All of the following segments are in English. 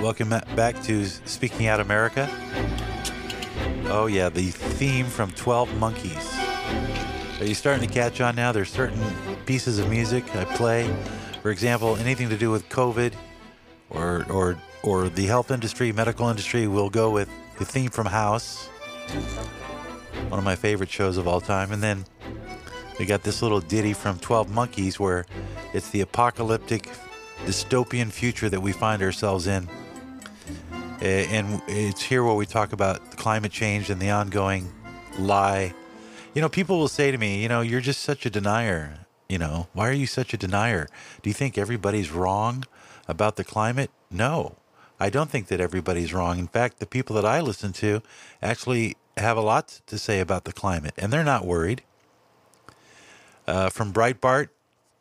Welcome back to Speaking Out America. Oh, yeah, the theme from 12 Monkeys. Are you starting to catch on now? There's certain pieces of music I play. For example, anything to do with COVID or, or, or the health industry, medical industry, we'll go with the theme from House, one of my favorite shows of all time. And then we got this little ditty from 12 Monkeys where it's the apocalyptic dystopian future that we find ourselves in. And it's here where we talk about climate change and the ongoing lie. You know, people will say to me, you know, you're just such a denier. You know, why are you such a denier? Do you think everybody's wrong about the climate? No, I don't think that everybody's wrong. In fact, the people that I listen to actually have a lot to say about the climate, and they're not worried. Uh, from Breitbart,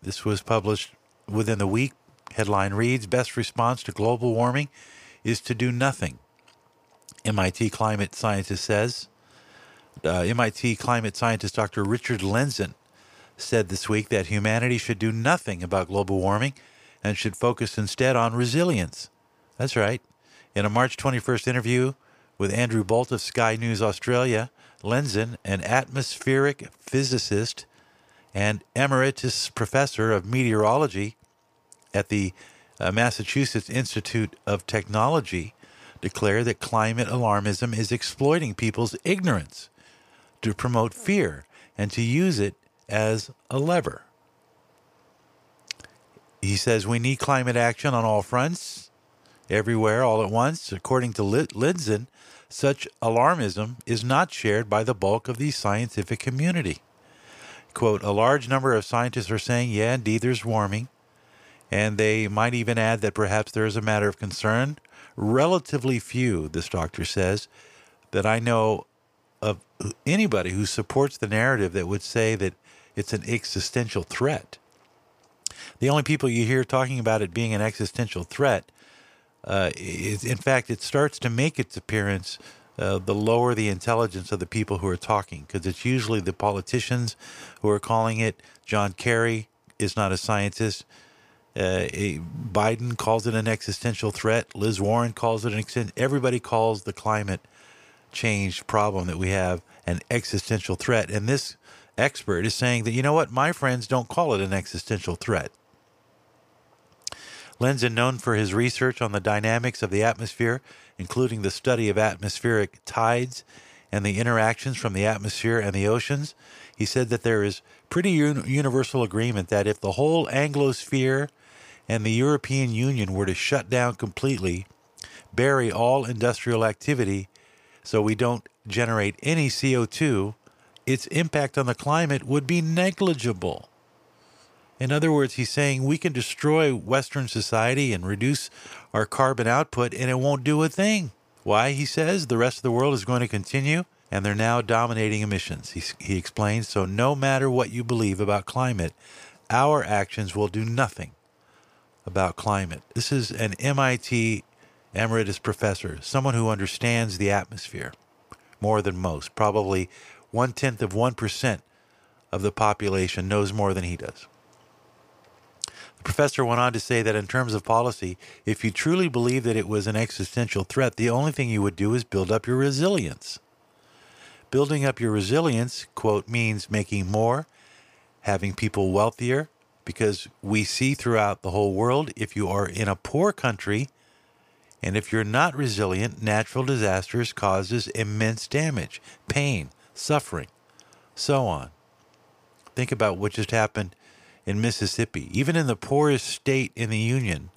this was published within the week. Headline reads Best response to global warming is to do nothing. MIT climate scientist says. Uh, MIT climate scientist Dr. Richard Lindzen said this week that humanity should do nothing about global warming and should focus instead on resilience. That's right. In a March 21st interview with Andrew Bolt of Sky News Australia, Lindzen, an atmospheric physicist and emeritus professor of meteorology at the uh, Massachusetts Institute of Technology declare that climate alarmism is exploiting people's ignorance to promote fear and to use it as a lever. He says we need climate action on all fronts, everywhere, all at once. According to Lindzen, such alarmism is not shared by the bulk of the scientific community. Quote, a large number of scientists are saying, yeah, indeed, there's warming. And they might even add that perhaps there is a matter of concern. Relatively few, this doctor says, that I know of anybody who supports the narrative that would say that it's an existential threat. The only people you hear talking about it being an existential threat uh, is, in fact, it starts to make its appearance uh, the lower the intelligence of the people who are talking, because it's usually the politicians who are calling it. John Kerry is not a scientist. Uh, Biden calls it an existential threat. Liz Warren calls it an extent. Everybody calls the climate change problem that we have an existential threat. And this expert is saying that, you know what, my friends don't call it an existential threat. Lindzen, known for his research on the dynamics of the atmosphere, including the study of atmospheric tides and the interactions from the atmosphere and the oceans, he said that there is pretty un- universal agreement that if the whole Anglosphere and the European Union were to shut down completely, bury all industrial activity so we don't generate any CO2, its impact on the climate would be negligible. In other words, he's saying we can destroy Western society and reduce our carbon output and it won't do a thing. Why, he says, the rest of the world is going to continue and they're now dominating emissions. He, he explains so no matter what you believe about climate, our actions will do nothing about climate. This is an MIT emeritus professor, someone who understands the atmosphere more than most. Probably one tenth of 1% of the population knows more than he does. Professor went on to say that in terms of policy, if you truly believe that it was an existential threat, the only thing you would do is build up your resilience. Building up your resilience, quote, means making more, having people wealthier, because we see throughout the whole world if you are in a poor country and if you're not resilient, natural disasters causes immense damage, pain, suffering, so on. Think about what just happened in Mississippi. Even in the poorest state in the union,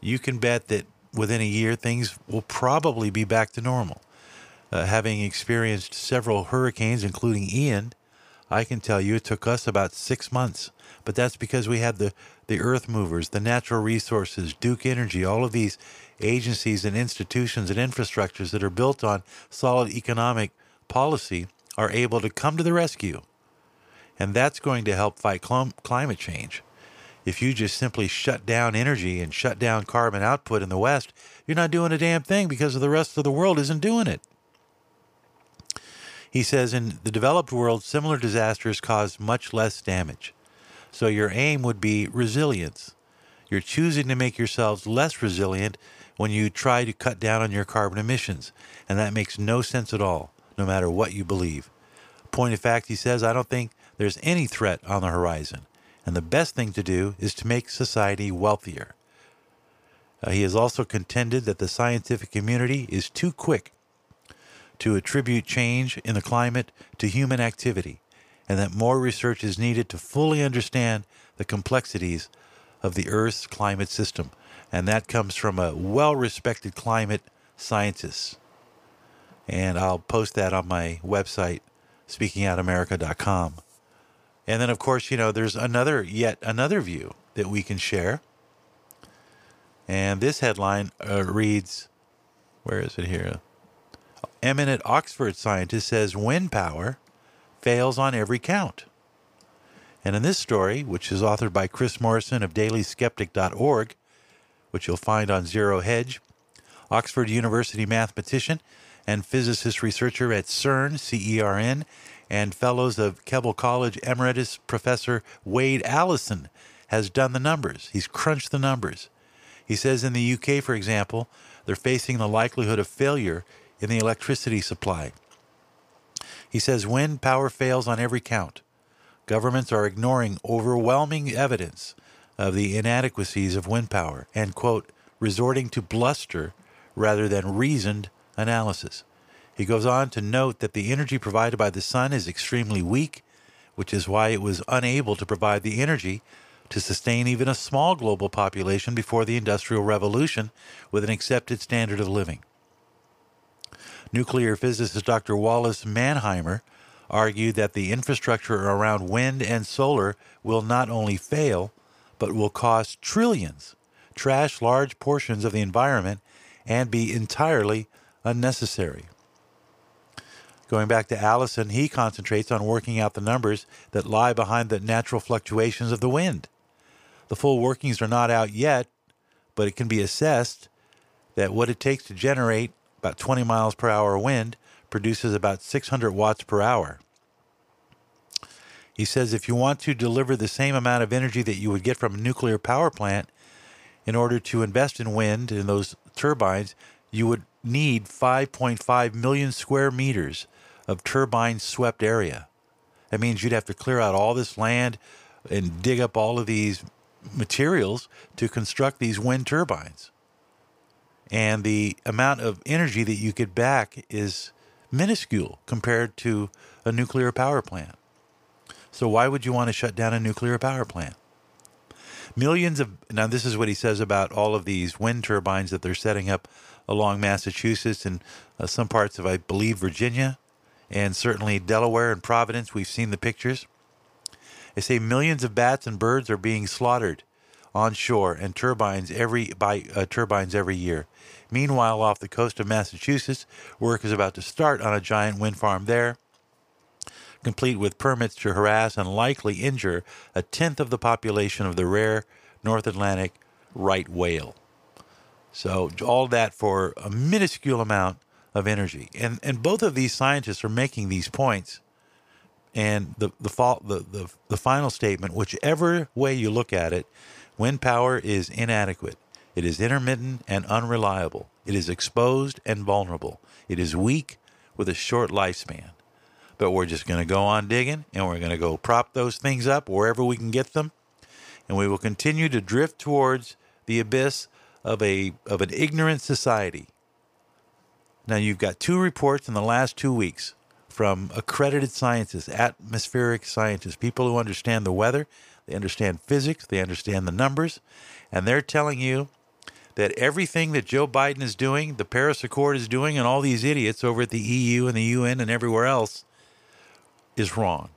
you can bet that within a year things will probably be back to normal. Uh, having experienced several hurricanes, including Ian, I can tell you it took us about six months but that's because we had the, the earth movers, the natural resources, Duke Energy, all of these agencies and institutions and infrastructures that are built on solid economic policy are able to come to the rescue. And that's going to help fight cl- climate change. If you just simply shut down energy and shut down carbon output in the West, you're not doing a damn thing because the rest of the world isn't doing it. He says in the developed world, similar disasters cause much less damage. So your aim would be resilience. You're choosing to make yourselves less resilient when you try to cut down on your carbon emissions, and that makes no sense at all, no matter what you believe. Point of fact, he says, I don't think there's any threat on the horizon, and the best thing to do is to make society wealthier. Uh, he has also contended that the scientific community is too quick to attribute change in the climate to human activity, and that more research is needed to fully understand the complexities of the Earth's climate system. And that comes from a well respected climate scientist. And I'll post that on my website, speakingoutamerica.com. And then, of course, you know, there's another, yet another view that we can share. And this headline uh, reads, where is it here? Eminent Oxford scientist says wind power fails on every count. And in this story, which is authored by Chris Morrison of dailyskeptic.org, which you'll find on Zero Hedge, Oxford University mathematician and physicist researcher at CERN, CERN, and fellows of Keble College Emeritus Professor Wade Allison has done the numbers. He's crunched the numbers. He says in the UK, for example, they're facing the likelihood of failure in the electricity supply. He says wind power fails on every count. Governments are ignoring overwhelming evidence of the inadequacies of wind power and, quote, resorting to bluster rather than reasoned analysis. He goes on to note that the energy provided by the sun is extremely weak, which is why it was unable to provide the energy to sustain even a small global population before the Industrial Revolution with an accepted standard of living. Nuclear physicist Dr. Wallace Manheimer argued that the infrastructure around wind and solar will not only fail, but will cost trillions, trash large portions of the environment, and be entirely unnecessary. Going back to Allison, he concentrates on working out the numbers that lie behind the natural fluctuations of the wind. The full workings are not out yet, but it can be assessed that what it takes to generate about 20 miles per hour wind, produces about 600 watts per hour. He says if you want to deliver the same amount of energy that you would get from a nuclear power plant, in order to invest in wind in those turbines, you would need 5.5 million square meters of turbine swept area. That means you'd have to clear out all this land and dig up all of these materials to construct these wind turbines and the amount of energy that you get back is minuscule compared to a nuclear power plant. So why would you want to shut down a nuclear power plant? Millions of now this is what he says about all of these wind turbines that they're setting up along Massachusetts and uh, some parts of I believe Virginia and certainly Delaware and Providence. We've seen the pictures. They say millions of bats and birds are being slaughtered on shore and turbines every by uh, turbines every year. Meanwhile, off the coast of Massachusetts, work is about to start on a giant wind farm there, complete with permits to harass and likely injure a tenth of the population of the rare North Atlantic right whale. So all that for a minuscule amount of energy. And and both of these scientists are making these points. And the the, the, the, the final statement, whichever way you look at it, Wind power is inadequate. It is intermittent and unreliable. It is exposed and vulnerable. It is weak with a short lifespan. But we're just going to go on digging and we're going to go prop those things up wherever we can get them. And we will continue to drift towards the abyss of a of an ignorant society. Now you've got two reports in the last 2 weeks from accredited scientists, atmospheric scientists, people who understand the weather they understand physics, they understand the numbers, and they're telling you that everything that Joe Biden is doing, the Paris Accord is doing, and all these idiots over at the EU and the UN and everywhere else is wrong.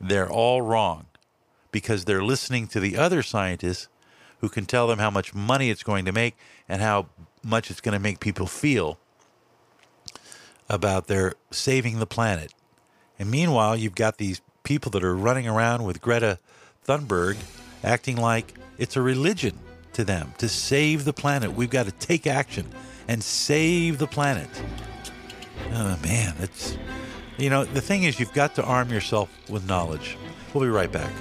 They're all wrong because they're listening to the other scientists who can tell them how much money it's going to make and how much it's going to make people feel about their saving the planet. And meanwhile, you've got these people that are running around with Greta Thunberg acting like it's a religion to them to save the planet. We've got to take action and save the planet. Oh man, it's you know, the thing is you've got to arm yourself with knowledge. We'll be right back.